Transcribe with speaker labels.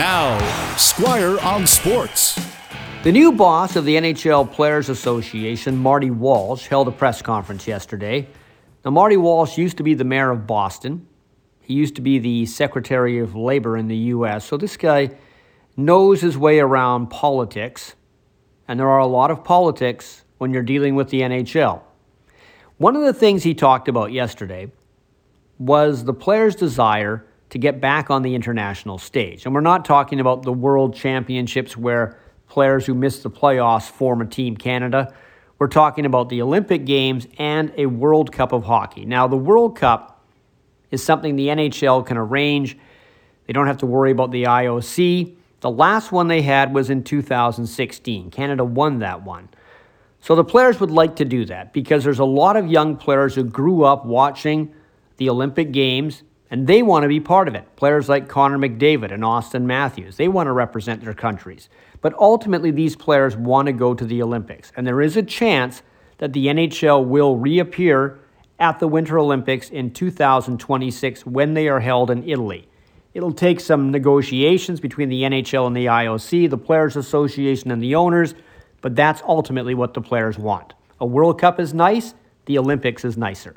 Speaker 1: Now, Squire on Sports.
Speaker 2: The new boss of the NHL Players Association, Marty Walsh, held a press conference yesterday. Now, Marty Walsh used to be the mayor of Boston. He used to be the Secretary of Labor in the U.S., so this guy knows his way around politics, and there are a lot of politics when you're dealing with the NHL. One of the things he talked about yesterday was the players' desire to get back on the international stage. And we're not talking about the World Championships where players who miss the playoffs form a Team Canada. We're talking about the Olympic Games and a World Cup of hockey. Now, the World Cup is something the NHL can arrange. They don't have to worry about the IOC. The last one they had was in 2016. Canada won that one. So the players would like to do that because there's a lot of young players who grew up watching the Olympic Games and they want to be part of it. Players like Connor McDavid and Austin Matthews, they want to represent their countries. But ultimately, these players want to go to the Olympics. And there is a chance that the NHL will reappear at the Winter Olympics in 2026 when they are held in Italy. It'll take some negotiations between the NHL and the IOC, the Players Association, and the owners, but that's ultimately what the players want. A World Cup is nice, the Olympics is nicer.